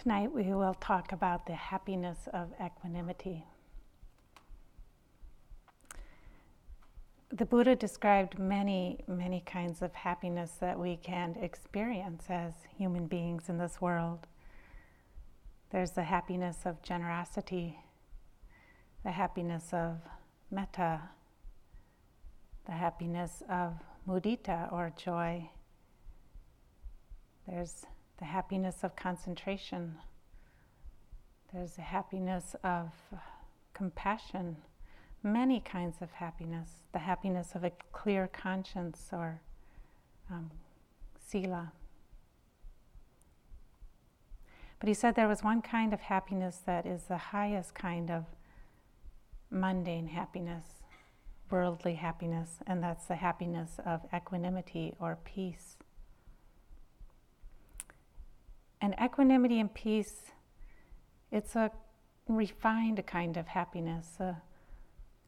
Tonight we will talk about the happiness of equanimity. The Buddha described many, many kinds of happiness that we can experience as human beings in this world. There's the happiness of generosity, the happiness of metta, the happiness of mudita or joy. There's the happiness of concentration. There's the happiness of compassion, many kinds of happiness, the happiness of a clear conscience or um, sila. But he said there was one kind of happiness that is the highest kind of mundane happiness, worldly happiness, and that's the happiness of equanimity or peace. And equanimity and peace, it's a refined kind of happiness, a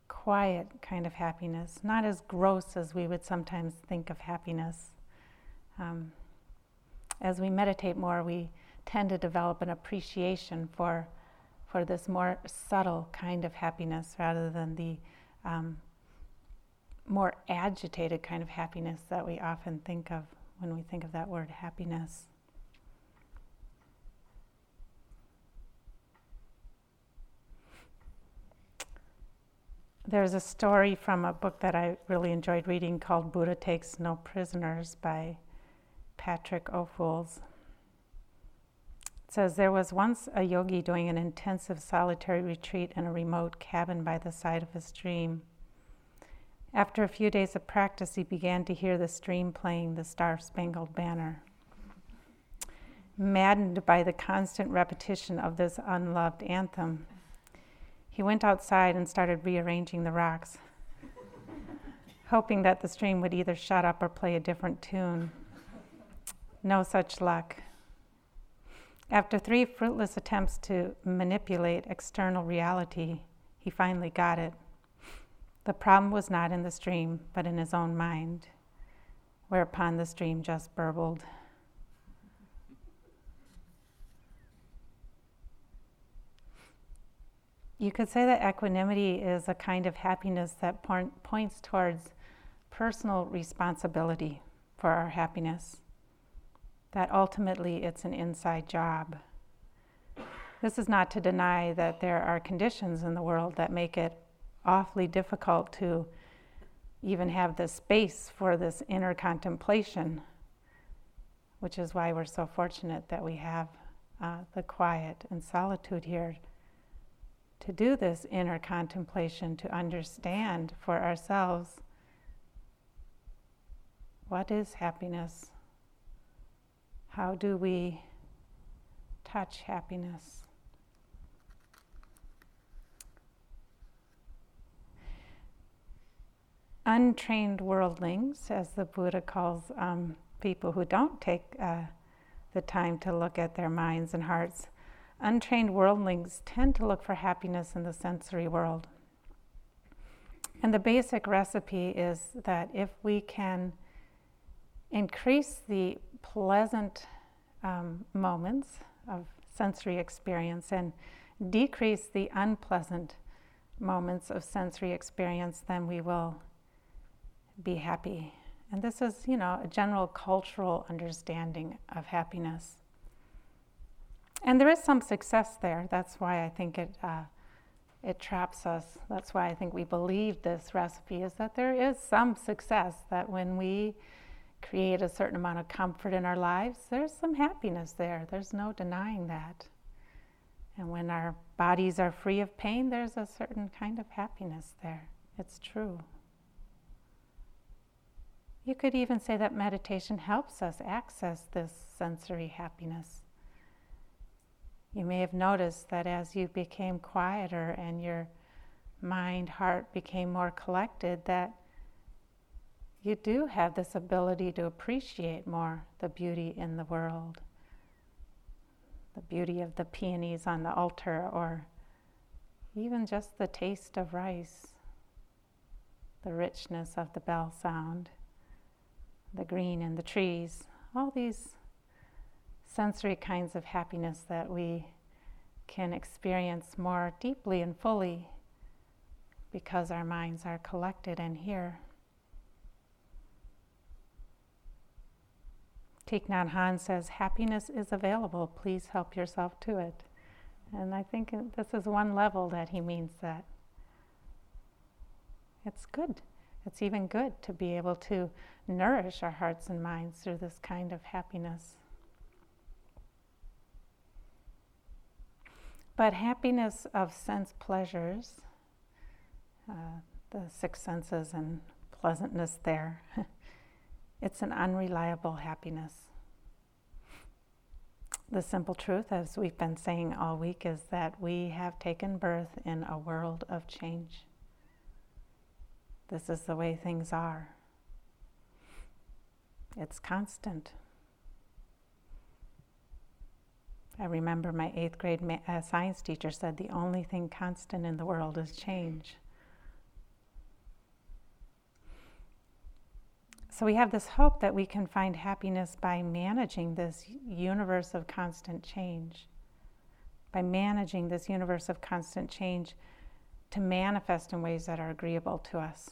quiet kind of happiness, not as gross as we would sometimes think of happiness. Um, as we meditate more, we tend to develop an appreciation for, for this more subtle kind of happiness rather than the um, more agitated kind of happiness that we often think of when we think of that word happiness. There's a story from a book that I really enjoyed reading called Buddha Takes No Prisoners by Patrick O'Fools. It says there was once a yogi doing an intensive solitary retreat in a remote cabin by the side of a stream. After a few days of practice, he began to hear the stream playing the Star Spangled Banner. Maddened by the constant repetition of this unloved anthem, he went outside and started rearranging the rocks, hoping that the stream would either shut up or play a different tune. No such luck. After three fruitless attempts to manipulate external reality, he finally got it. The problem was not in the stream, but in his own mind, whereupon the stream just burbled. You could say that equanimity is a kind of happiness that point, points towards personal responsibility for our happiness, that ultimately it's an inside job. This is not to deny that there are conditions in the world that make it awfully difficult to even have the space for this inner contemplation, which is why we're so fortunate that we have uh, the quiet and solitude here to do this inner contemplation, to understand for ourselves what is happiness? How do we touch happiness? Untrained worldlings, as the Buddha calls um, people who don't take uh, the time to look at their minds and hearts, untrained worldlings tend to look for happiness in the sensory world. And the basic recipe is that if we can increase the pleasant um, moments of sensory experience and decrease the unpleasant moments of sensory experience, then we will be happy. And this is, you know, a general cultural understanding of happiness. And there is some success there. That's why I think it uh, it traps us. That's why I think we believe this recipe is that there is some success. That when we create a certain amount of comfort in our lives, there's some happiness there. There's no denying that. And when our bodies are free of pain, there's a certain kind of happiness there. It's true. You could even say that meditation helps us access this sensory happiness. You may have noticed that as you became quieter and your mind, heart became more collected, that you do have this ability to appreciate more the beauty in the world. The beauty of the peonies on the altar, or even just the taste of rice, the richness of the bell sound, the green in the trees, all these sensory kinds of happiness that we can experience more deeply and fully because our minds are collected and here. Thich Nhat says, Happiness is available, please help yourself to it. And I think this is one level that he means that. It's good. It's even good to be able to nourish our hearts and minds through this kind of happiness. But happiness of sense pleasures, uh, the six senses and pleasantness there, it's an unreliable happiness. The simple truth, as we've been saying all week, is that we have taken birth in a world of change. This is the way things are. It's constant. I remember my eighth grade ma- uh, science teacher said the only thing constant in the world is change. So we have this hope that we can find happiness by managing this universe of constant change, by managing this universe of constant change to manifest in ways that are agreeable to us.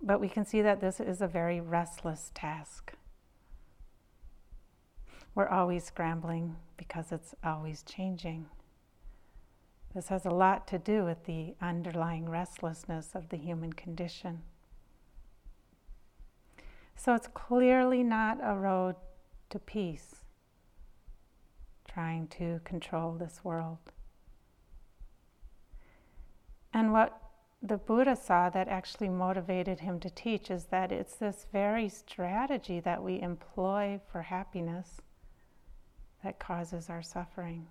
But we can see that this is a very restless task. We're always scrambling because it's always changing. This has a lot to do with the underlying restlessness of the human condition. So it's clearly not a road to peace, trying to control this world. And what the Buddha saw that actually motivated him to teach is that it's this very strategy that we employ for happiness that causes our suffering.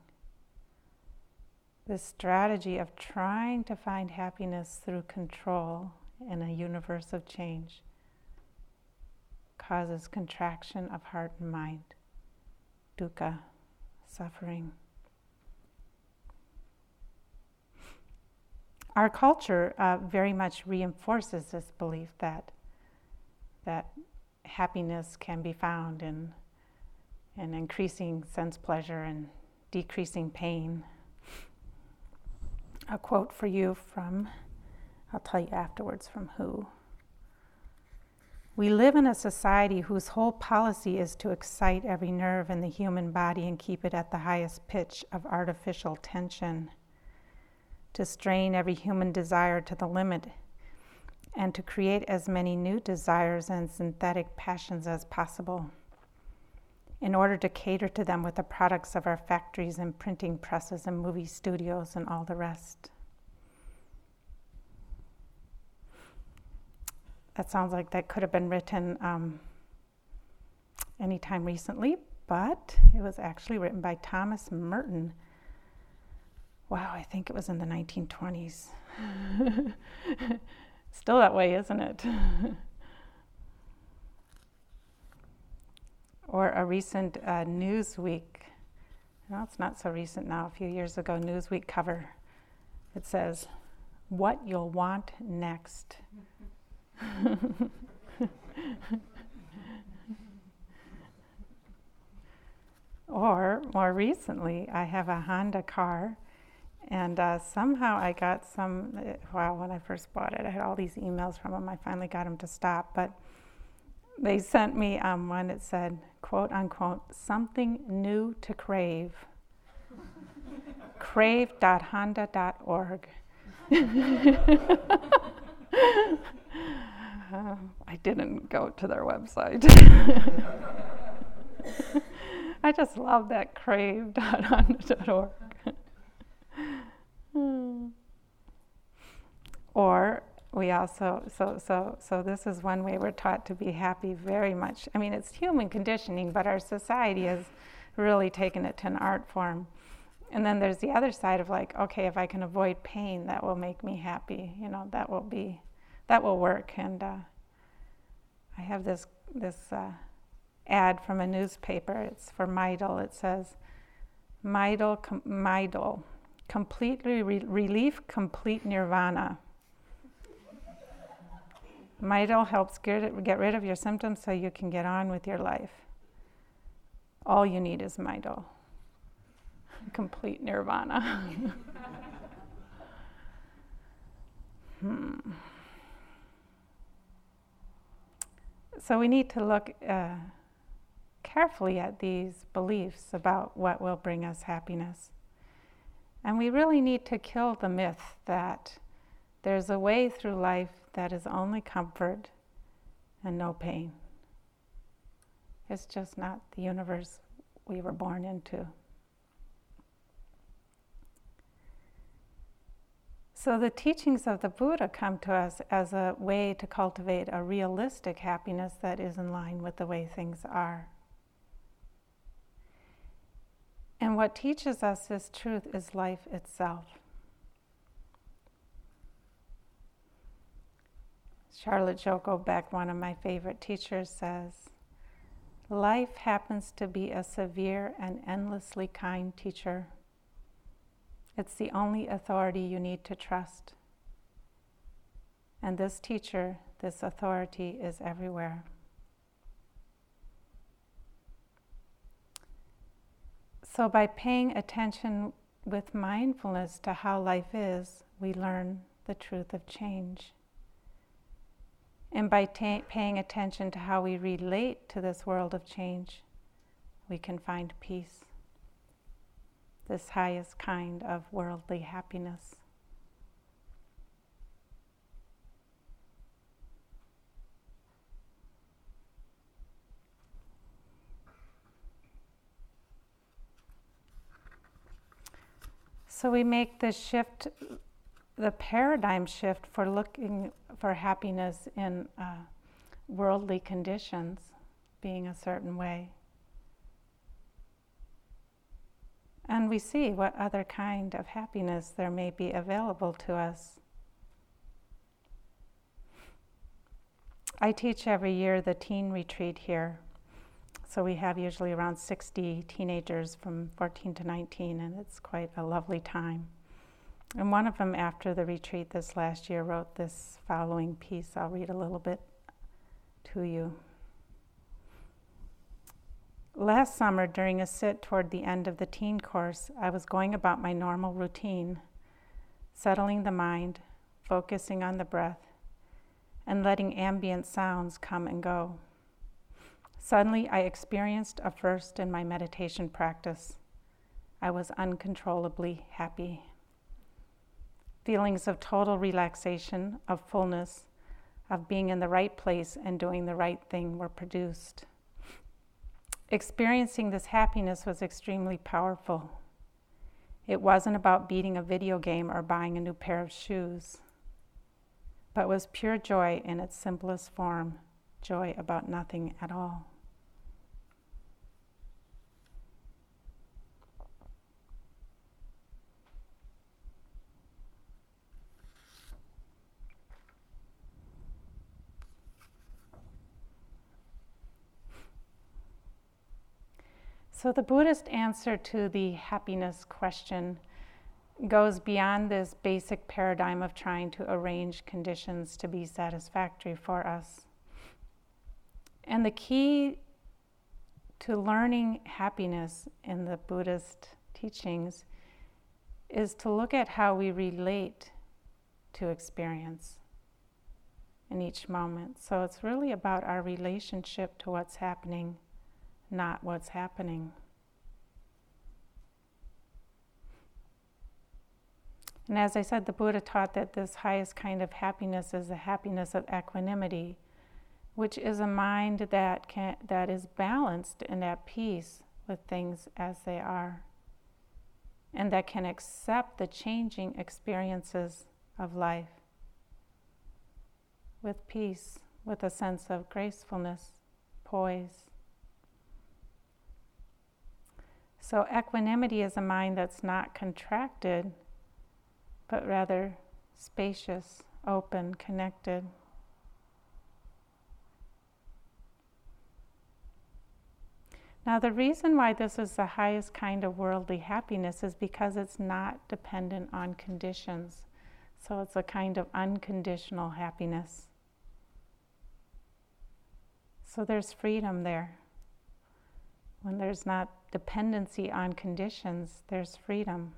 This strategy of trying to find happiness through control in a universe of change causes contraction of heart and mind, dukkha, suffering. our culture uh, very much reinforces this belief that that happiness can be found in in increasing sense pleasure and decreasing pain. A quote for you from I'll tell you afterwards from who. We live in a society whose whole policy is to excite every nerve in the human body and keep it at the highest pitch of artificial tension to strain every human desire to the limit and to create as many new desires and synthetic passions as possible in order to cater to them with the products of our factories and printing presses and movie studios and all the rest. That sounds like that could have been written um, anytime recently, but it was actually written by Thomas Merton wow, I think it was in the 1920s. Still that way, isn't it? or a recent uh, Newsweek, well, it's not so recent now, a few years ago, Newsweek cover. It says, What You'll Want Next. or more recently, I have a Honda car and uh, somehow I got some, uh, wow, when I first bought it, I had all these emails from them. I finally got them to stop. But they sent me um, one that said, quote unquote, something new to crave. crave.honda.org. uh, I didn't go to their website. I just love that crave.honda.org. Hmm. Or we also so so so this is one way we're taught to be happy very much. I mean, it's human conditioning, but our society has really taken it to an art form. And then there's the other side of like, okay, if I can avoid pain, that will make me happy. You know, that will be that will work. And uh, I have this this uh, ad from a newspaper. It's for Midol. It says, Midol, com- Midol completely re- relief, complete nirvana. Midol helps get, get rid of your symptoms so you can get on with your life. all you need is Midol. Complete nirvana. hmm. So we need to look uh, carefully at these beliefs about what will bring us happiness. And we really need to kill the myth that there's a way through life that is only comfort and no pain. It's just not the universe we were born into. So, the teachings of the Buddha come to us as a way to cultivate a realistic happiness that is in line with the way things are. And what teaches us this truth is life itself. Charlotte Joko Beck, one of my favorite teachers, says, Life happens to be a severe and endlessly kind teacher. It's the only authority you need to trust. And this teacher, this authority, is everywhere. So, by paying attention with mindfulness to how life is, we learn the truth of change. And by ta- paying attention to how we relate to this world of change, we can find peace, this highest kind of worldly happiness. So we make the shift, the paradigm shift for looking for happiness in uh, worldly conditions being a certain way. And we see what other kind of happiness there may be available to us. I teach every year the teen retreat here so we have usually around 60 teenagers from 14 to 19, and it's quite a lovely time. And one of them, after the retreat this last year, wrote this following piece. I'll read a little bit to you. Last summer, during a sit toward the end of the teen course, I was going about my normal routine, settling the mind, focusing on the breath, and letting ambient sounds come and go. Suddenly, I experienced a first in my meditation practice. I was uncontrollably happy. Feelings of total relaxation, of fullness, of being in the right place and doing the right thing were produced. Experiencing this happiness was extremely powerful. It wasn't about beating a video game or buying a new pair of shoes, but was pure joy in its simplest form joy about nothing at all. So, the Buddhist answer to the happiness question goes beyond this basic paradigm of trying to arrange conditions to be satisfactory for us. And the key to learning happiness in the Buddhist teachings is to look at how we relate to experience in each moment. So, it's really about our relationship to what's happening not what's happening. And as I said, the Buddha taught that this highest kind of happiness is the happiness of equanimity, which is a mind that can, that is balanced and at peace with things as they are, and that can accept the changing experiences of life with peace, with a sense of gracefulness, poise, So, equanimity is a mind that's not contracted, but rather spacious, open, connected. Now, the reason why this is the highest kind of worldly happiness is because it's not dependent on conditions. So, it's a kind of unconditional happiness. So, there's freedom there When there's not dependency on conditions, there's freedom.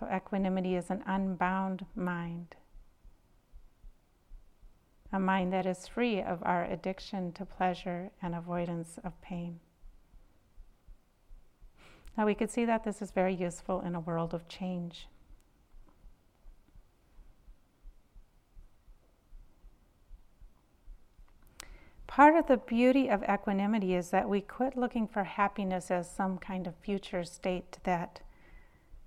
So, equanimity is an unbound mind, a mind that is free of our addiction to pleasure and avoidance of pain. Now, we could see that this is very useful in a world of change. Part of the beauty of equanimity is that we quit looking for happiness as some kind of future state that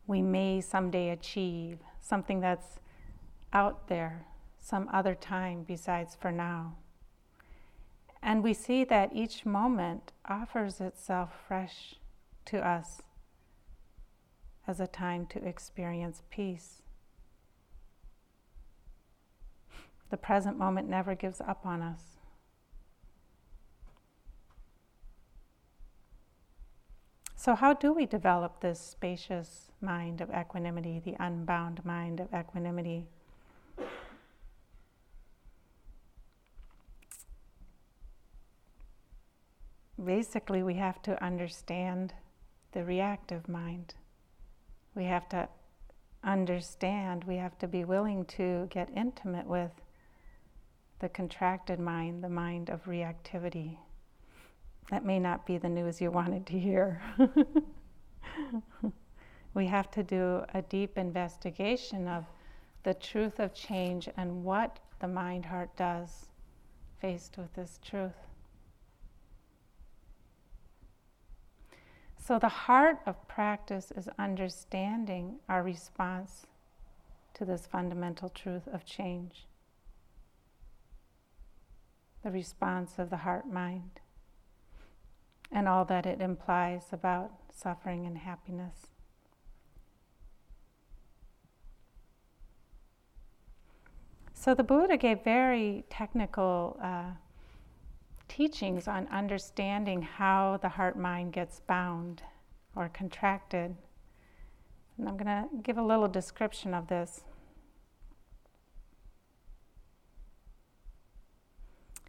we may someday achieve, something that's out there some other time besides for now. And we see that each moment offers itself fresh to us as a time to experience peace. The present moment never gives up on us. So, how do we develop this spacious mind of equanimity, the unbound mind of equanimity? Basically, we have to understand the reactive mind. We have to understand, we have to be willing to get intimate with the contracted mind, the mind of reactivity. That may not be the news you wanted to hear. we have to do a deep investigation of the truth of change and what the mind heart does faced with this truth. So, the heart of practice is understanding our response to this fundamental truth of change, the response of the heart mind and all that it implies about suffering and happiness. So the Buddha gave very technical uh, teachings on understanding how the heart mind gets bound or contracted. And I'm going to give a little description of this.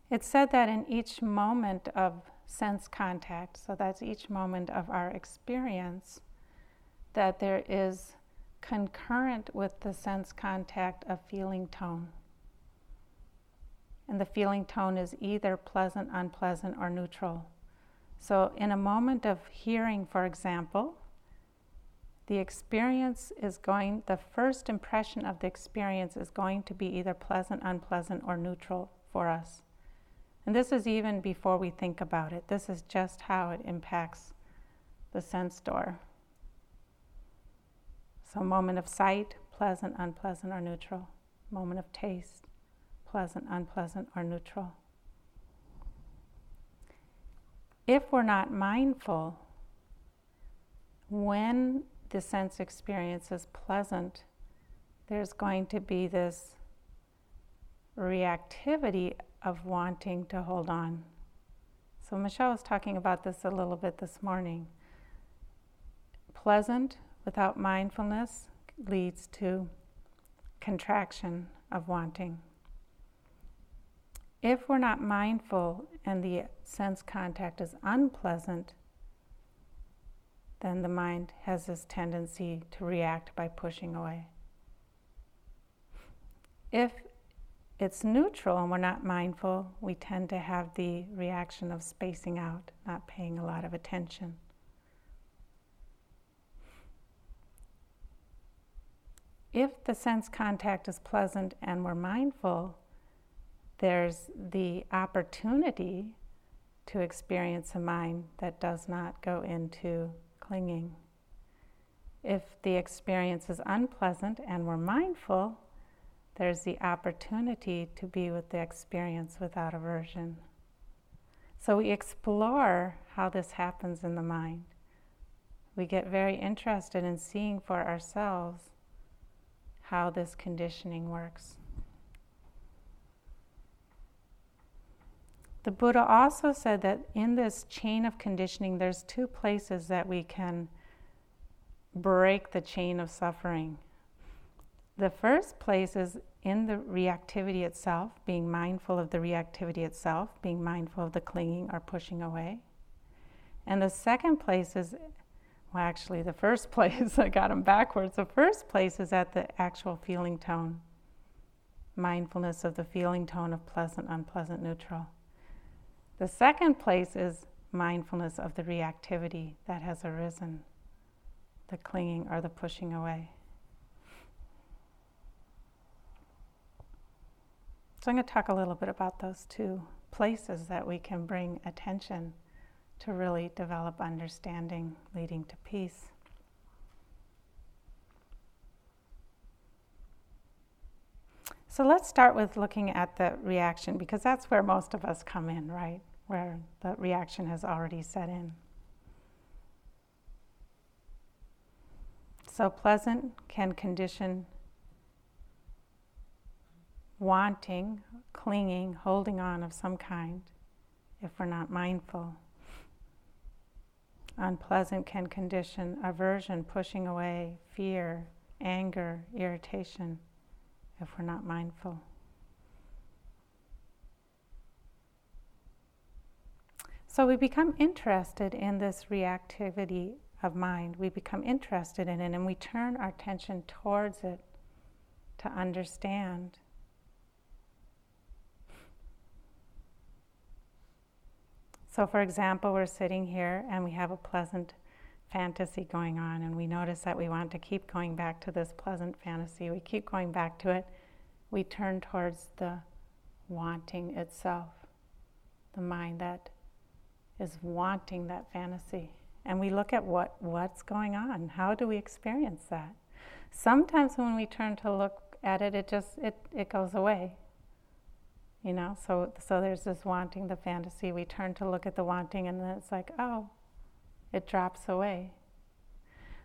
It's said that in each moment of sense contact, so that's each moment of our experience, that there is concurrent with the sense contact a feeling tone. And the feeling tone is either pleasant, unpleasant, or neutral. So, in a moment of hearing, for example, the experience is going, the first impression of the experience is going to be either pleasant, unpleasant, or neutral for us. And this is even before we think about it. This is just how it impacts the sense door. So, moment of sight, pleasant, unpleasant, or neutral. Moment of taste, pleasant, unpleasant, or neutral. If we're not mindful, when the sense experience is pleasant, there's going to be this reactivity of wanting to hold on. So, Michelle was talking about this a little bit this morning. Pleasant without mindfulness leads to contraction of wanting. If we're not mindful and the sense contact is unpleasant, then the mind has this tendency to react by pushing away. If it's neutral and we're not mindful, we tend to have the reaction of spacing out, not paying a lot of attention. If the sense contact is pleasant and we're mindful, there's the opportunity to experience a mind that does not go into clinging. If the experience is unpleasant and we're mindful, there's the opportunity to be with the experience without aversion. So we explore how this happens in the mind. We get very interested in seeing for ourselves how this conditioning works. The Buddha also said that in this chain of conditioning, there's two places that we can break the chain of suffering. The first place is in the reactivity itself, being mindful of the reactivity itself, being mindful of the clinging or pushing away. And the second place is, well, actually, the first place, I got them backwards. The first place is at the actual feeling tone mindfulness of the feeling tone of pleasant, unpleasant, neutral. The second place is mindfulness of the reactivity that has arisen, the clinging or the pushing away. So, I'm going to talk a little bit about those two places that we can bring attention to really develop understanding leading to peace. So let's start with looking at the reaction because that's where most of us come in, right? Where the reaction has already set in. So pleasant can condition wanting, clinging, holding on of some kind if we're not mindful. Unpleasant can condition aversion, pushing away, fear, anger, irritation if we're not mindful. So we become interested in this reactivity of mind. We become interested in it and we turn our attention towards it to understand. So, for example, we're sitting here and we have a pleasant fantasy going on, and we notice that we want to keep going back to this pleasant fantasy. We keep going back to it. We turn towards the wanting itself, the mind that is wanting that fantasy. And we look at what, what's going on. How do we experience that? Sometimes when we turn to look at it, it just it, it goes away. You know, so so there's this wanting, the fantasy. We turn to look at the wanting, and then it's like, oh, it drops away.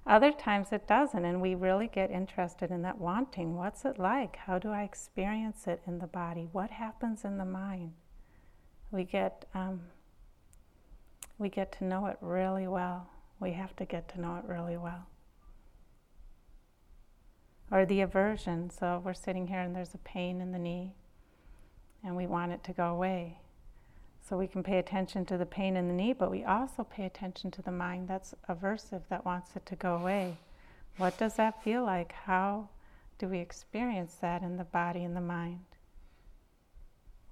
Other times it doesn't, and we really get interested in that wanting. What's it like? How do I experience it in the body? What happens in the mind? We get um, we get to know it really well. We have to get to know it really well. Or the aversion. So we're sitting here and there's a pain in the knee, and we want it to go away. So we can pay attention to the pain in the knee, but we also pay attention to the mind that's aversive, that wants it to go away. What does that feel like? How do we experience that in the body and the mind?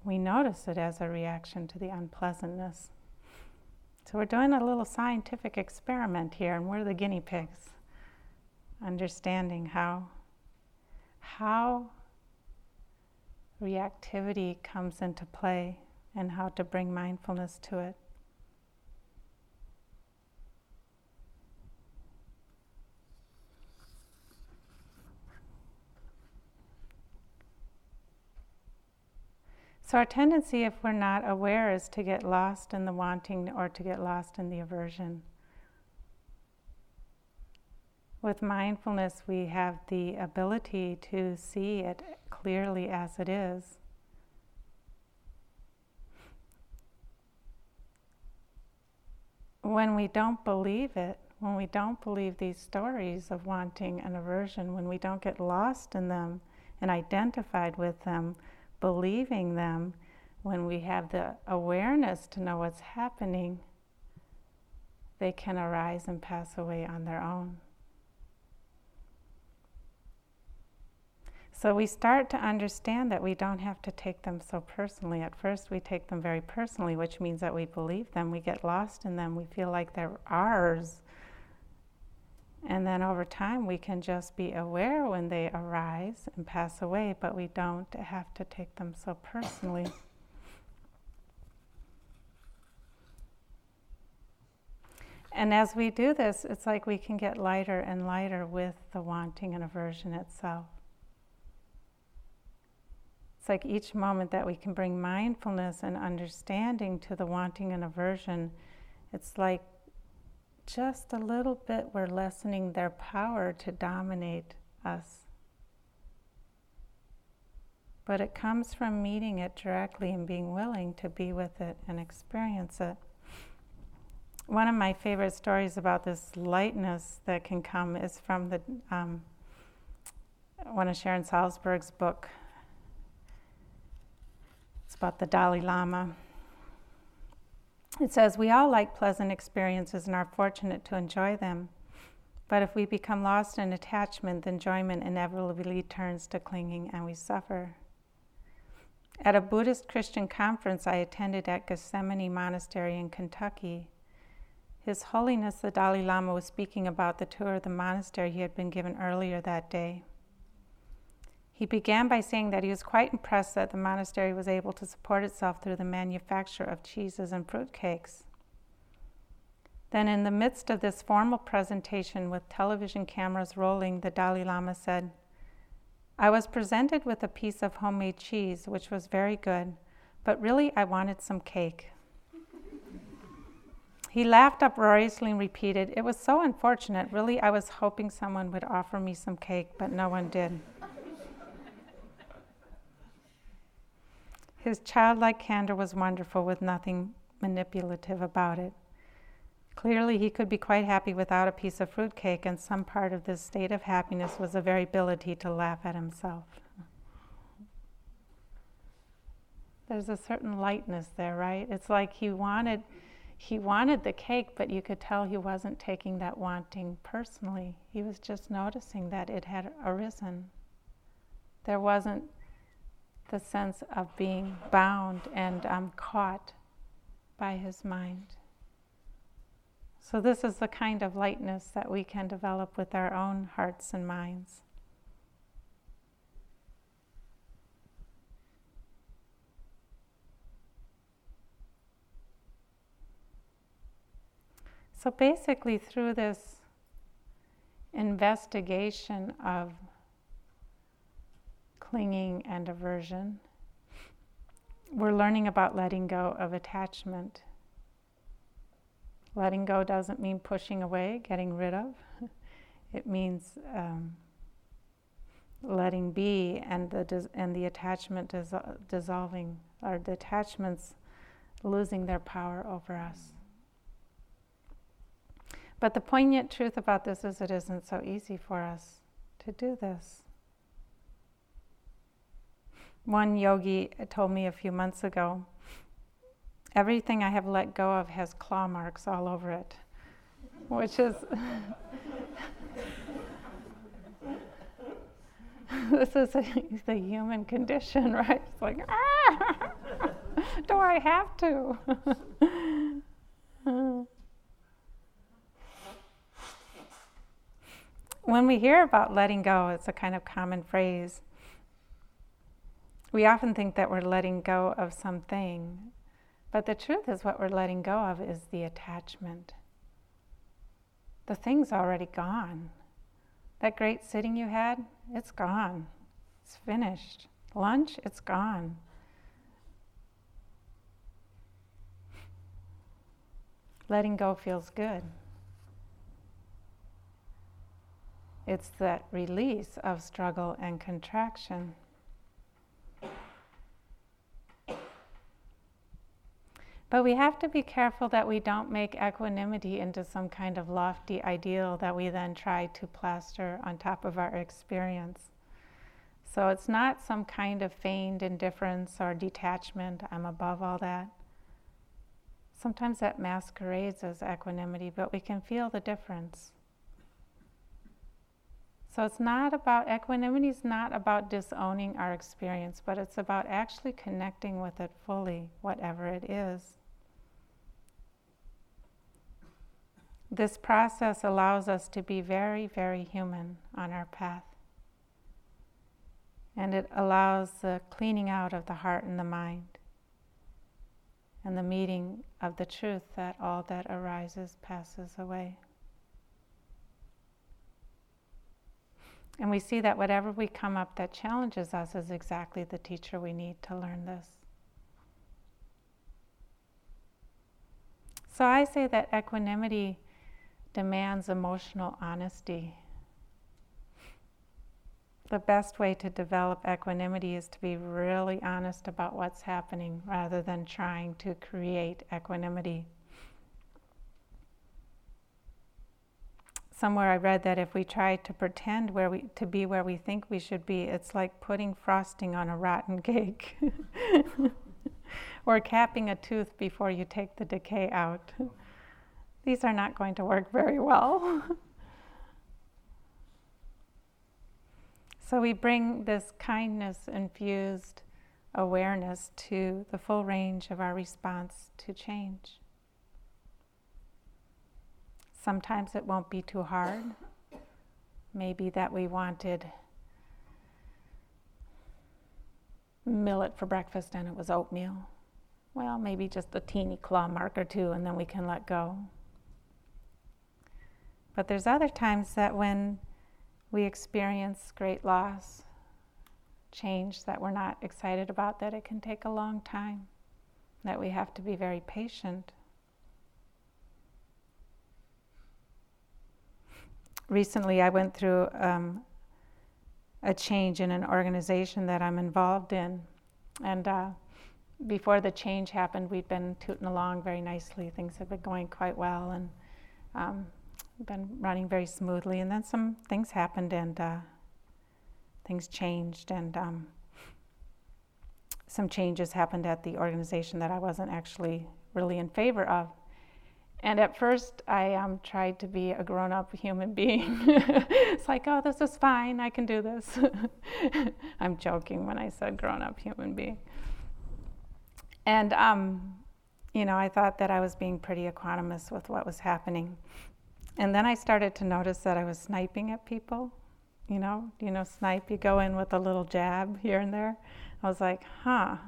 We notice it as a reaction to the unpleasantness. So we're doing a little scientific experiment here, and we're the guinea pigs, understanding how how reactivity comes into play and how to bring mindfulness to it. So, our tendency, if we're not aware, is to get lost in the wanting or to get lost in the aversion. With mindfulness, we have the ability to see it clearly as it is. when we don't believe it, when we don't believe these stories of wanting and aversion, when we don't get lost in them and identified with them, believing them, when we have the awareness to know what's happening, they can arise and pass away on their own. So we start to understand that we don't have to take them so personally. At first, we take them very personally, which means that we believe them, we get lost in them, we feel like they're ours. And then over time, we can just be aware when they arise and pass away, but we don't have to take them so personally. And as we do this, it's like we can get lighter and lighter with the wanting and aversion itself. It's like each moment that we can bring mindfulness and understanding to the wanting and aversion, it's like just a little bit we're lessening their power to dominate us. But it comes from meeting it directly and being willing to be with it and experience it. One of my favorite stories about this lightness that can come is from the um, one of Sharon Salzberg's book, about the Dalai Lama. It says, We all like pleasant experiences and are fortunate to enjoy them. But if we become lost in attachment, the enjoyment inevitably turns to clinging and we suffer. At a Buddhist Christian conference I attended at Gethsemani Monastery in Kentucky, His Holiness the Dalai Lama was speaking about the tour of the monastery he had been given earlier that day. He began by saying that he was quite impressed that the monastery was able to support itself through the manufacture of cheeses and fruitcakes. Then, in the midst of this formal presentation with television cameras rolling, the Dalai Lama said, I was presented with a piece of homemade cheese, which was very good, but really I wanted some cake. he laughed uproariously and repeated, It was so unfortunate. Really, I was hoping someone would offer me some cake, but no one did. His childlike candor was wonderful, with nothing manipulative about it. Clearly, he could be quite happy without a piece of fruitcake, and some part of this state of happiness was the very ability to laugh at himself. There's a certain lightness there, right? It's like he wanted he wanted the cake, but you could tell he wasn't taking that wanting personally. He was just noticing that it had arisen. There wasn't the sense of being bound and um, caught by his mind. So, this is the kind of lightness that we can develop with our own hearts and minds. So, basically, through this investigation of clinging and aversion. We're learning about letting go of attachment. Letting go doesn't mean pushing away, getting rid of. It means um, letting be and the, dis- and the attachment dis- dissolving, or the attachments losing their power over us. But the poignant truth about this is it isn't so easy for us to do this. One yogi told me a few months ago everything I have let go of has claw marks all over it, which is. this is a, the human condition, right? It's like, ah, do I have to? when we hear about letting go, it's a kind of common phrase. We often think that we're letting go of something, but the truth is, what we're letting go of is the attachment. The thing's already gone. That great sitting you had, it's gone. It's finished. Lunch, it's gone. Letting go feels good. It's that release of struggle and contraction. But we have to be careful that we don't make equanimity into some kind of lofty ideal that we then try to plaster on top of our experience. So it's not some kind of feigned indifference or detachment, I'm above all that. Sometimes that masquerades as equanimity, but we can feel the difference. So it's not about, equanimity is not about disowning our experience, but it's about actually connecting with it fully, whatever it is. This process allows us to be very, very human on our path. And it allows the cleaning out of the heart and the mind and the meeting of the truth that all that arises passes away. And we see that whatever we come up that challenges us is exactly the teacher we need to learn this. So I say that equanimity demands emotional honesty. The best way to develop equanimity is to be really honest about what's happening rather than trying to create equanimity. Somewhere I read that if we try to pretend where we, to be where we think we should be, it's like putting frosting on a rotten cake. or capping a tooth before you take the decay out. These are not going to work very well. so we bring this kindness infused awareness to the full range of our response to change. Sometimes it won't be too hard. Maybe that we wanted millet for breakfast and it was oatmeal. Well, maybe just a teeny claw mark or two and then we can let go. But there's other times that when we experience great loss, change that we're not excited about, that it can take a long time, that we have to be very patient. Recently, I went through um, a change in an organization that I'm involved in. And uh, before the change happened, we'd been tooting along very nicely. Things had been going quite well and um, been running very smoothly. And then some things happened and uh, things changed. And um, some changes happened at the organization that I wasn't actually really in favor of. And at first, I um, tried to be a grown up human being. it's like, oh, this is fine, I can do this. I'm joking when I said grown up human being. And, um, you know, I thought that I was being pretty equanimous with what was happening. And then I started to notice that I was sniping at people. You know, you know, snipe, you go in with a little jab here and there. I was like, huh, I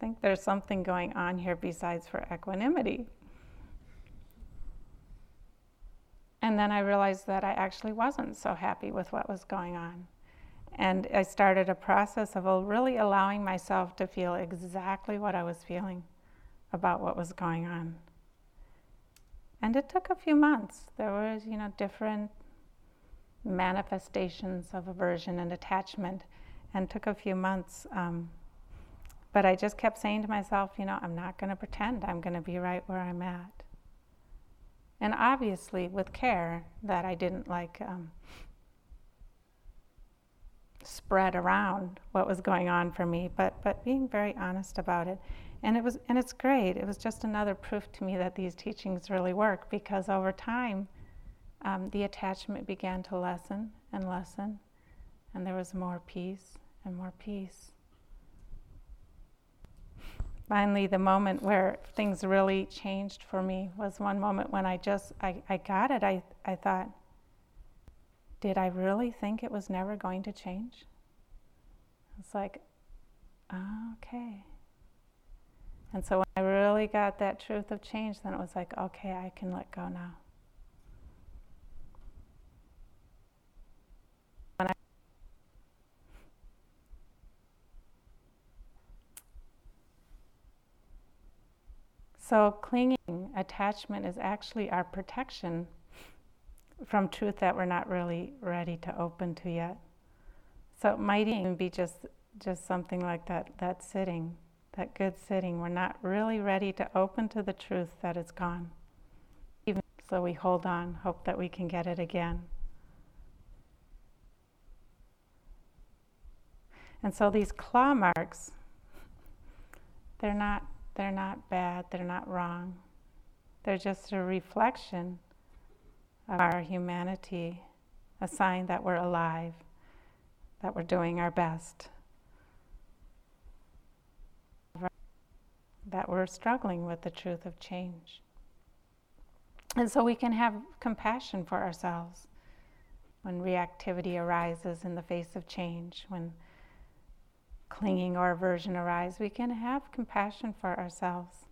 think there's something going on here besides for equanimity. And then I realized that I actually wasn't so happy with what was going on. And I started a process of really allowing myself to feel exactly what I was feeling about what was going on. And it took a few months. There was, you know, different manifestations of aversion and attachment, and took a few months. Um, but I just kept saying to myself, you know, I'm not going to pretend I'm going to be right where I'm at and obviously with care that I didn't like um, spread around what was going on for me, but but being very honest about it, and it was and it's great. It was just another proof to me that these teachings really work because over time, um, the attachment began to lessen and lessen, and there was more peace and more peace finally the moment where things really changed for me was one moment when I just I, I got it. I, I thought, did I really think it was never going to change? It's like, okay. And so when I really got that truth of change, then it was like, okay, I can let go now. So, clinging, attachment is actually our protection from truth that we're not really ready to open to yet. So, it might even be just, just something like that, that sitting, that good sitting. We're not really ready to open to the truth that is gone. Even so, we hold on, hope that we can get it again. And so, these claw marks, they're not they're not bad, they're not wrong. They're just a reflection of our humanity, a sign that we're alive, that we're doing our best, that we're struggling with the truth of change. And so we can have compassion for ourselves when reactivity arises in the face of change, when clinging or aversion arise, we can have compassion for ourselves.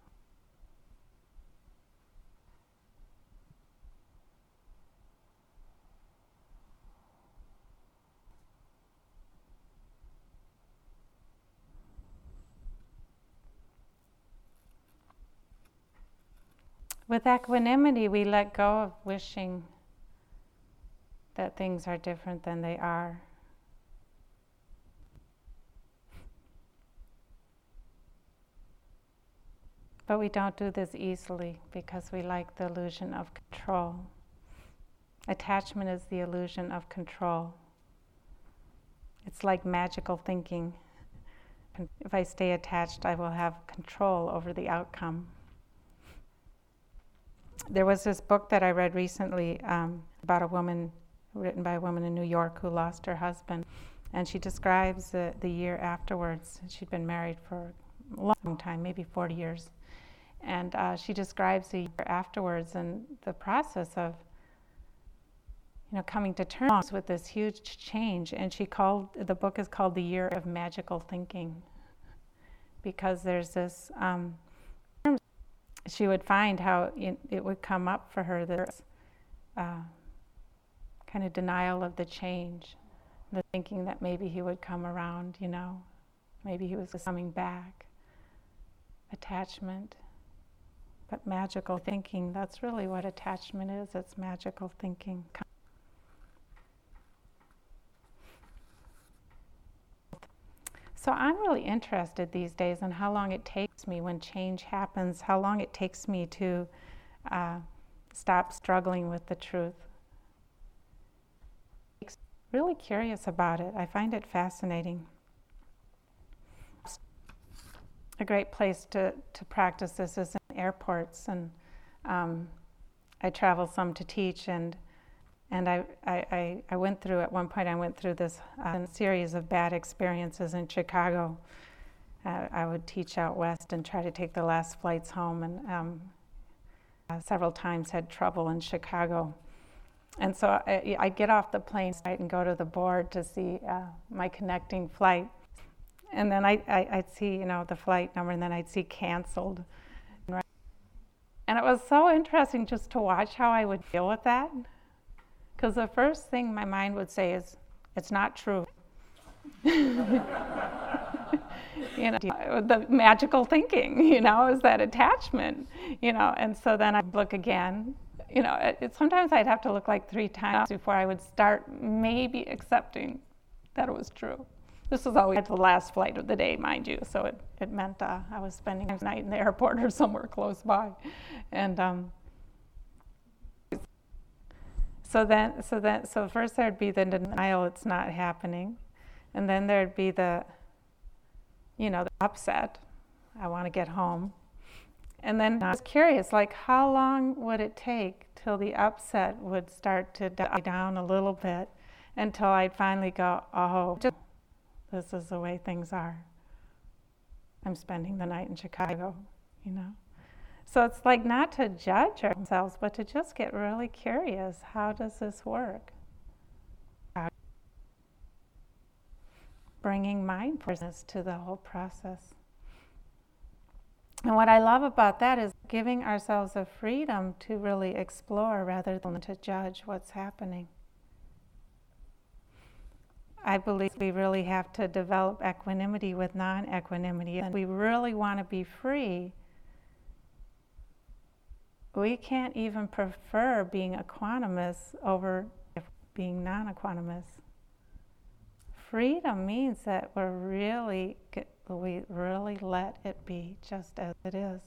With equanimity, we let go of wishing that things are different than they are. But we don't do this easily because we like the illusion of control. Attachment is the illusion of control. It's like magical thinking. if I stay attached, I will have control over the outcome. There was this book that I read recently um, about a woman, written by a woman in New York who lost her husband. And she describes the, the year afterwards. She'd been married for a long time, maybe 40 years. And uh, she describes the year afterwards and the process of you know, coming to terms with this huge change. And she called the book is called The Year of Magical Thinking, because there's this. Um, she would find how it, would come up for her this uh, kind of denial of the change, the thinking that maybe he would come around, you know, maybe he was just coming back, attachment. But magical thinking, that's really what attachment is. It's magical thinking. So I'm really interested these days in how long it takes me when change happens, how long it takes me to uh, stop struggling with the truth. Really curious about it. I find it fascinating. A great place to, to practice this is in airports, and um, I travel some to teach, and and I, I, I went through, at one point, I went through this uh, series of bad experiences in Chicago. Uh, I would teach out west and try to take the last flights home, and um, uh, several times had trouble in Chicago. And so I, I get off the plane and go to the board to see uh, my connecting flight. And then I, I, would see, you know, the flight number, and then I'd see canceled. And it was so interesting just to watch how I would deal with that. Because the first thing my mind would say is, it's not true. you know, the magical thinking, you know, is that attachment, you know, and so then I'd look again. You know, it, it, sometimes I'd have to look like three times before I would start maybe accepting that it was true. This was always the last flight of the day, mind you, so it, it meant uh, I was spending a night in the airport or somewhere close by. And um, so then, so then, so first there'd be the denial it's not happening, and then there'd be the, you know, the upset. I want to get home, and then I was curious, like how long would it take till the upset would start to die down a little bit, until I'd finally go, oh, this is the way things are. I'm spending the night in Chicago, you know. So it's like not to judge ourselves, but to just get really curious how does this work? Bringing mindfulness to the whole process. And what I love about that is giving ourselves a freedom to really explore rather than to judge what's happening. I believe we really have to develop equanimity with non equanimity. And we really want to be free we can't even prefer being equanimous over being non equanimous. Freedom means that we're really, we really let it be just as it is.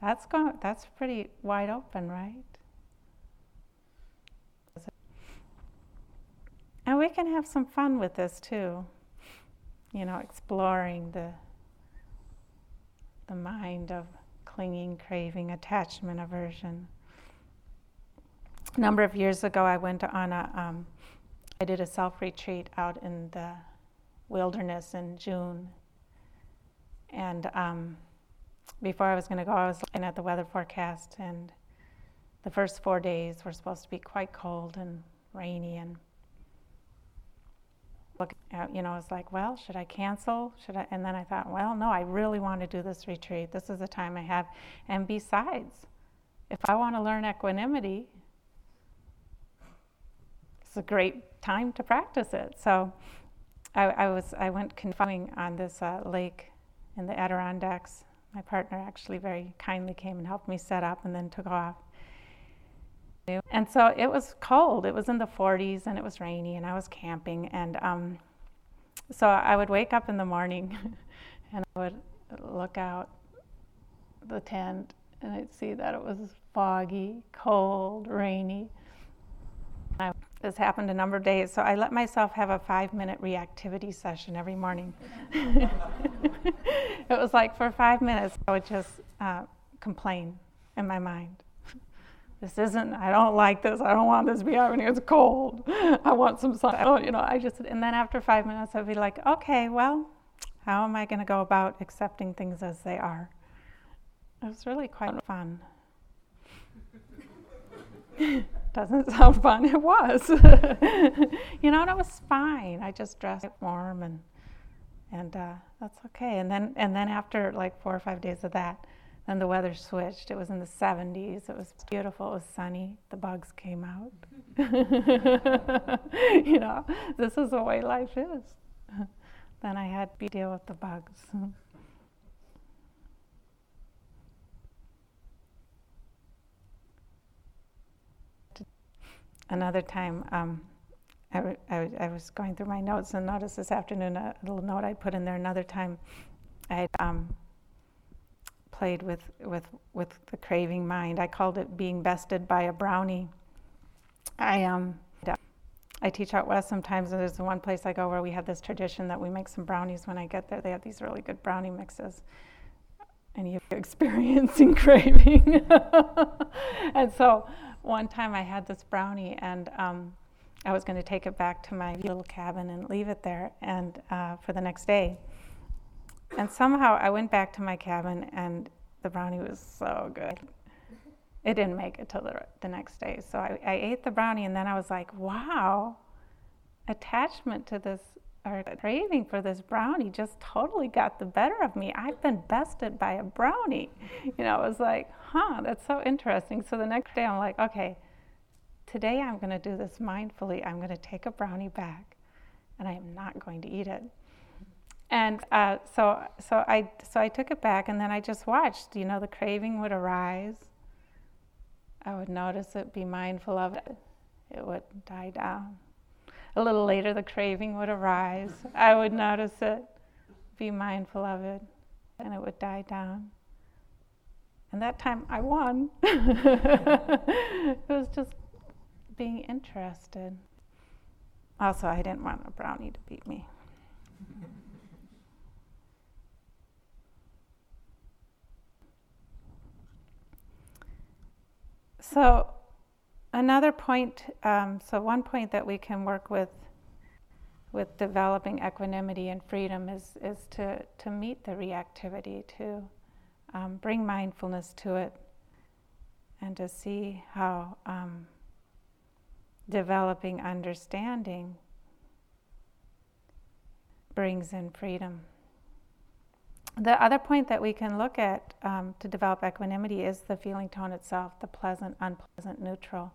That's, going, that's pretty wide open, right? And we can have some fun with this too, you know, exploring the the mind of clinging, craving, attachment, aversion. A number of years ago, I went on a, um, I did a self retreat out in the wilderness in June. And um, before I was going to go, I was looking at the weather forecast, and the first four days were supposed to be quite cold and rainy and look at, you know, I was like, well, should I cancel? Should I? And then I thought, well, no, I really want to do this retreat. This is the time I have. And besides, if I want to learn equanimity, it's a great time to practice it. So I, I was, I went canoeing on this uh, lake in the Adirondacks. My partner actually very kindly came and helped me set up and then took off. And so it was cold. It was in the 40s and it was rainy, and I was camping. And um, so I would wake up in the morning and I would look out the tent and I'd see that it was foggy, cold, rainy. I, This happened a number of days, so I let myself have a five minute reactivity session every morning. it was like for five minutes, I would just uh, complain in my mind. This isn't, I don't like this, I don't want this to be happening, it's cold, I want some sun. Oh, you know, I just, and then after five minutes, I'd be like, okay, well, how am I going to go about accepting things as they are? It was really quite fun. Doesn't sound fun. It was. you know, and it was fine. I just dressed warm and and uh, that's okay. And then and then after like four or five days of that, then the weather switched. It was in the 70s. It was beautiful. It was sunny. The bugs came out. you know, this is the way life is. then I had to deal with the bugs. another time, um, I, w- I, w- I was going through my notes and noticed this afternoon a little note I put in there. Another time, I had um, played with, with, with the craving mind. I called it being bested by a brownie. I, um, I teach out west sometimes, and there's one place I go where we have this tradition that we make some brownies when I get there. They have these really good brownie mixes. And you're experiencing craving. and so one time I had this brownie and um, I was going to take it back to my little cabin and leave it there and uh, for the next day. And somehow I went back to my cabin and the brownie was so good. It didn't make it till the, the next day. So I, I ate the brownie and then I was like, wow, attachment to this or craving for this brownie just totally got the better of me. I've been bested by a brownie. You know, it was like, huh, that's so interesting. So the next day I'm like, okay, today I'm going to do this mindfully. I'm going to take a brownie back and I am not going to eat it. And uh, so, so I, so I took it back, and then I just watched. You know, the craving would arise. I would notice it, be mindful of it. It would die down. A little later, the craving would arise. I would notice it, be mindful of it, and it would die down. And that time I won. it was just being interested. Also, I didn't want a brownie to beat me. So, Another point, um, so one point that we can work with with developing equanimity and freedom is, is to, to meet the reactivity, to um, bring mindfulness to it, and to see how um, developing understanding brings in freedom. The other point that we can look at um, to develop equanimity is the feeling tone itself, the pleasant, unpleasant, neutral.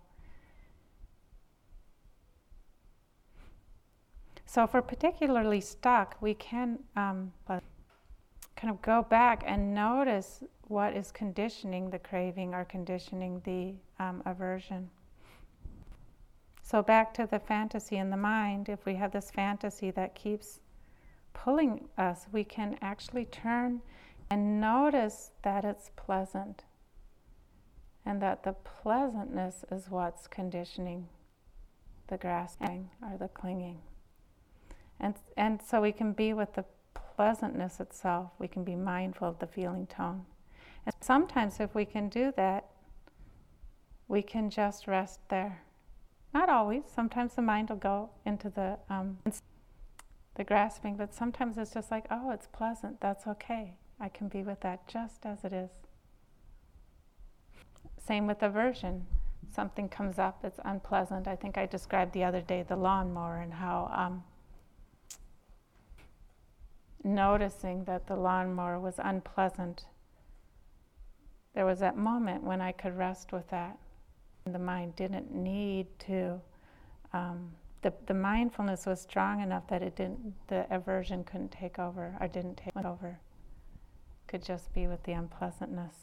So, if we're particularly stuck, we can um, kind of go back and notice what is conditioning the craving or conditioning the um, aversion. So, back to the fantasy in the mind, if we have this fantasy that keeps pulling us, we can actually turn and notice that it's pleasant and that the pleasantness is what's conditioning the grasping or the clinging. And, and so we can be with the pleasantness itself. We can be mindful of the feeling tone. And sometimes, if we can do that, we can just rest there. Not always. Sometimes the mind will go into the um, the grasping, but sometimes it's just like, oh, it's pleasant. That's okay. I can be with that just as it is. Same with aversion. Something comes up, it's unpleasant. I think I described the other day the lawnmower and how um, noticing that the lawnmower was unpleasant, there was that moment when I could rest with that. And The mind didn't need to, um, the, the mindfulness was strong enough that it didn't, the aversion couldn't take over or didn't take over. Could just be with the unpleasantness.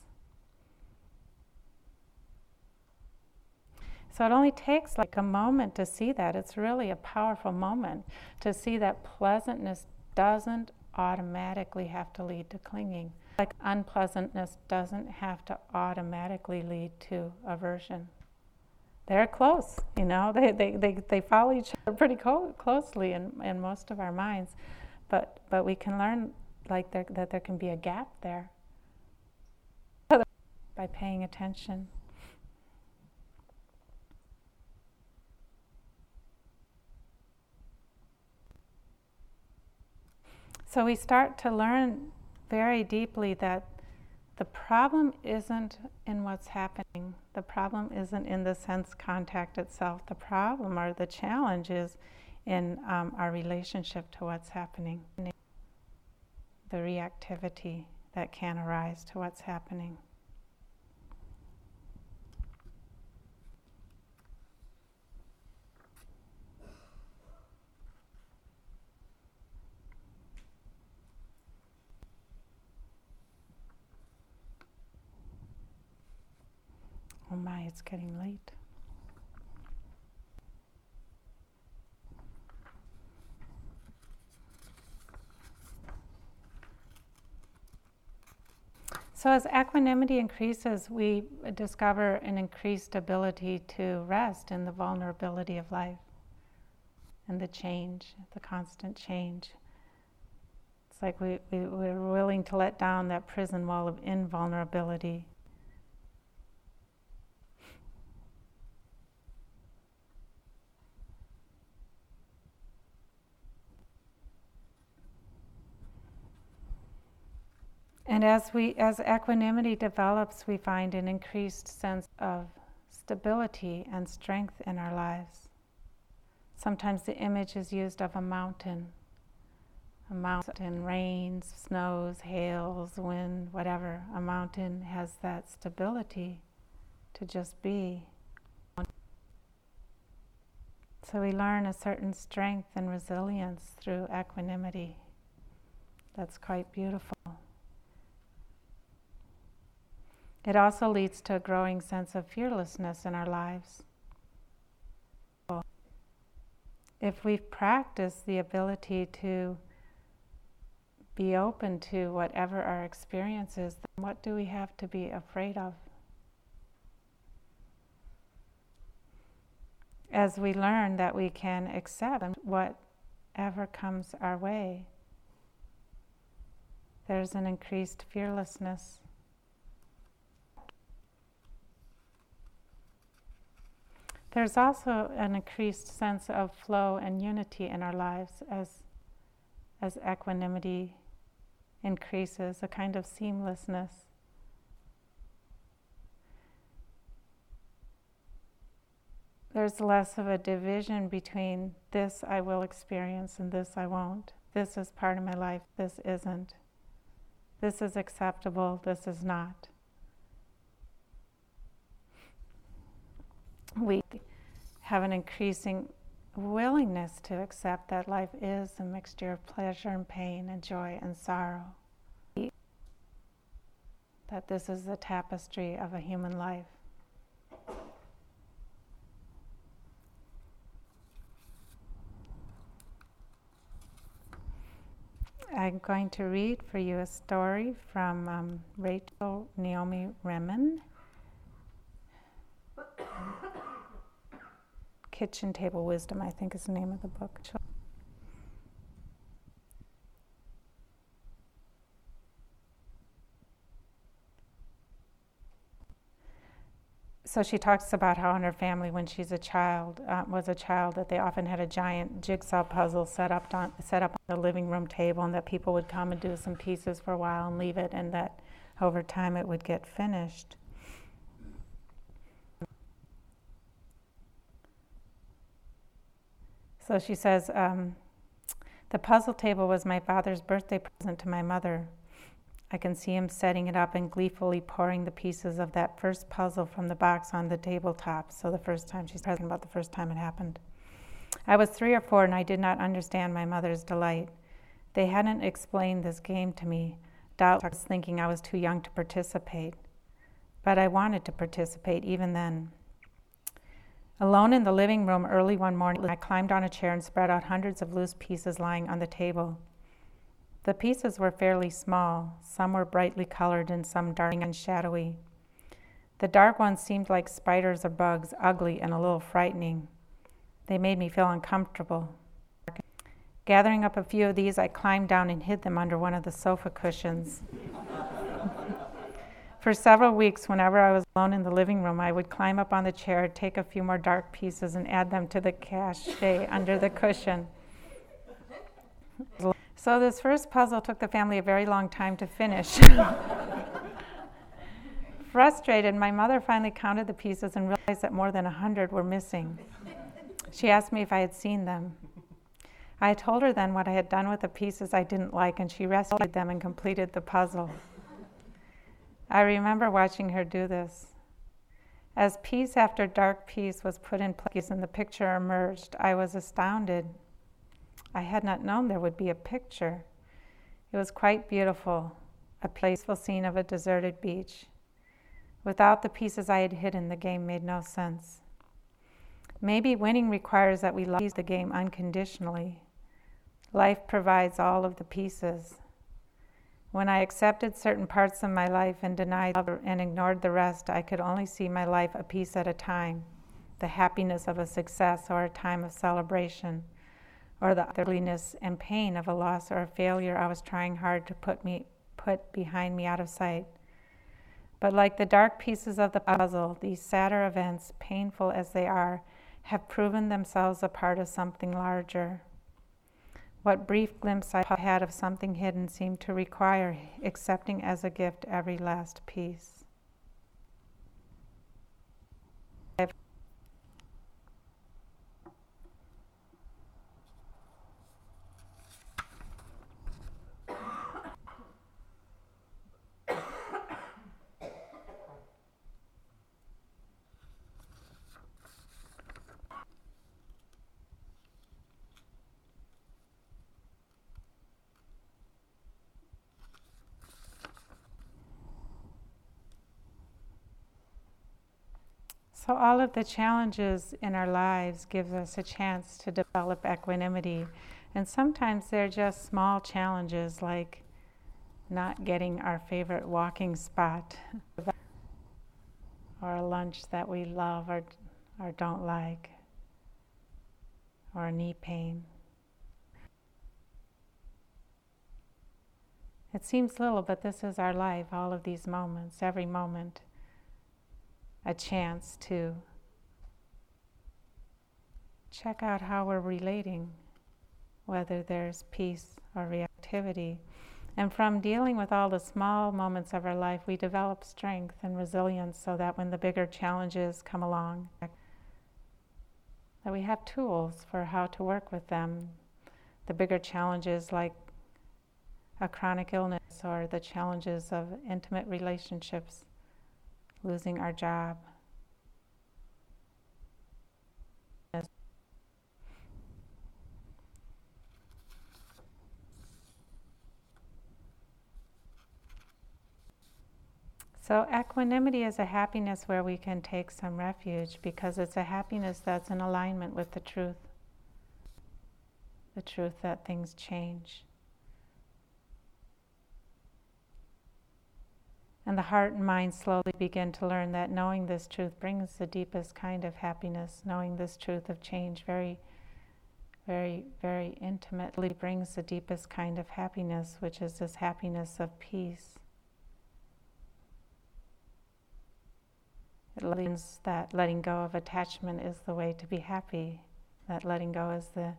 So it only takes like a moment to see that. It's really a powerful moment to see that pleasantness doesn't automatically have to lead to clinging. Like unpleasantness doesn't have to automatically lead to aversion. They're close, you know, they, they, they, they follow each other pretty co- closely in, in most of our minds. But, but we can learn like there, that there can be a gap there by paying attention. So we start to learn very deeply that the problem isn't in what's happening. The problem isn't in the sense contact itself. The problem or the challenge is in um, our relationship to what's happening, the reactivity that can arise to what's happening. Oh my, it's getting late. So, as equanimity increases, we discover an increased ability to rest in the vulnerability of life and the change, the constant change. It's like we, we, we're willing to let down that prison wall of invulnerability And as we as equanimity develops, we find an increased sense of stability and strength in our lives. Sometimes the image is used of a mountain. A mountain rains, snows, hails, wind, whatever. A mountain has that stability to just be. So we learn a certain strength and resilience through equanimity. That's quite beautiful. It also leads to a growing sense of fearlessness in our lives. If we've practiced the ability to be open to whatever our experience is, then what do we have to be afraid of? As we learn that we can accept whatever comes our way, there's an increased fearlessness. There's also an increased sense of flow and unity in our lives as, as equanimity increases, a kind of seamlessness. There's less of a division between this I will experience and this I won't. This is part of my life, this isn't. This is acceptable, this is not. We have an increasing willingness to accept that life is a mixture of pleasure and pain and joy and sorrow. That this is the tapestry of a human life. I'm going to read for you a story from um, Rachel Naomi Remen. Kitchen Table Wisdom, I think is the name of the book. so she talks about how in her family, when she's a child, uh, was a child, that they often had a giant jigsaw puzzle set up on set up on the living room table, and that people would come and do some pieces for a while and leave it, and that over time it would get finished. So she says, um, The puzzle table was my father's birthday present to my mother. I can see him setting it up and gleefully pouring the pieces of that first puzzle from the box on the tabletop. So the first time she's present about the first time it happened. I was three or four and I did not understand my mother's delight. They hadn't explained this game to me, doubtless thinking I was too young to participate. But I wanted to participate even then. Alone in the living room early one morning, I climbed on a chair and spread out hundreds of loose pieces lying on the table. The pieces were fairly small, some were brightly colored and some dark and shadowy. The dark ones seemed like spiders or bugs, ugly and a little frightening. They made me feel uncomfortable. Gathering up a few of these, I climbed down and hid them under one of the sofa cushions. For several weeks, whenever I was alone in the living room, I would climb up on the chair, take a few more dark pieces, and add them to the cache under the cushion. So, this first puzzle took the family a very long time to finish. Frustrated, my mother finally counted the pieces and realized that more than a hundred were missing. She asked me if I had seen them. I told her then what I had done with the pieces I didn't like, and she rescued them and completed the puzzle. I remember watching her do this. As piece after dark piece was put in place and the picture emerged, I was astounded. I had not known there would be a picture. It was quite beautiful, a playful scene of a deserted beach. Without the pieces I had hidden, the game made no sense. Maybe winning requires that we love the game unconditionally. Life provides all of the pieces. When I accepted certain parts of my life and denied and ignored the rest, I could only see my life a piece at a time the happiness of a success or a time of celebration, or the ugliness and pain of a loss or a failure I was trying hard to put, me, put behind me out of sight. But like the dark pieces of the puzzle, these sadder events, painful as they are, have proven themselves a part of something larger. What brief glimpse I had of something hidden seemed to require accepting as a gift every last piece. So all of the challenges in our lives gives us a chance to develop equanimity. And sometimes they're just small challenges like not getting our favorite walking spot or a lunch that we love or, or don't like or knee pain. It seems little, but this is our life, all of these moments, every moment a chance to check out how we're relating, whether there's peace or reactivity. And from dealing with all the small moments of our life, we develop strength and resilience so that when the bigger challenges come along, that we have tools for how to work with them. The bigger challenges like a chronic illness or the challenges of intimate relationships losing our job. So, equanimity is a happiness where we can take some refuge because it's a happiness that's in alignment with the truth the truth that things change. And the heart and mind slowly begin to learn that knowing this truth brings the deepest kind of happiness. Knowing this truth of change very, very, very intimately brings the deepest kind of happiness, which is this happiness of peace. It learns that letting go of attachment is the way to be happy, that letting go is the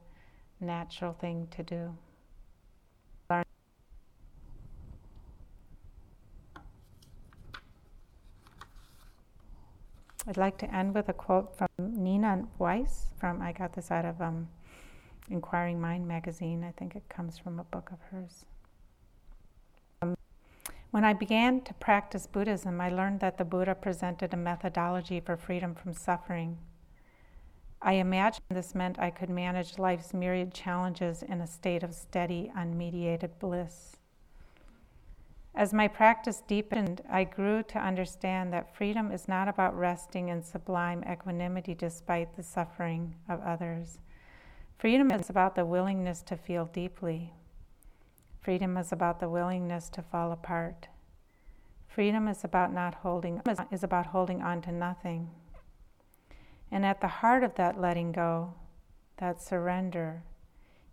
natural thing to do. I'd like to end with a quote from Nina Wise from I got this out of um, Inquiring Mind magazine. I think it comes from a book of hers. Um, when I began to practice Buddhism, I learned that the Buddha presented a methodology for freedom from suffering. I imagined this meant I could manage life's myriad challenges in a state of steady, unmediated bliss. As my practice deepened, I grew to understand that freedom is not about resting in sublime equanimity despite the suffering of others. Freedom is about the willingness to feel deeply. Freedom is about the willingness to fall apart. Freedom is about not holding is about holding on to nothing. And at the heart of that letting go, that surrender,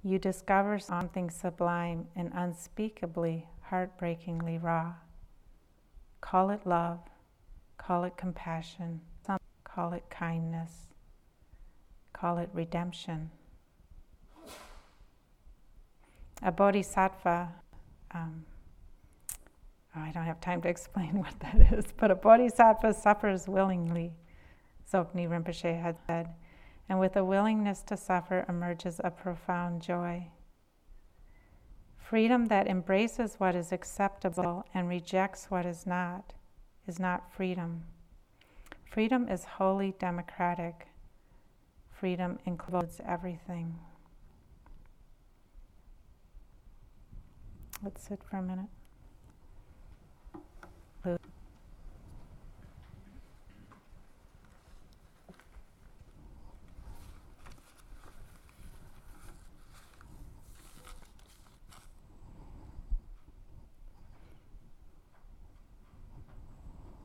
you discover something sublime and unspeakably, heartbreakingly raw. Call it love, call it compassion, call it kindness, call it redemption. A bodhisattva, um, oh, I don't have time to explain what that is, but a bodhisattva suffers willingly, Dzogchen Rinpoche had said, and with a willingness to suffer emerges a profound joy. Freedom that embraces what is acceptable and rejects what is not is not freedom. Freedom is wholly democratic. Freedom includes everything. Let's sit for a minute.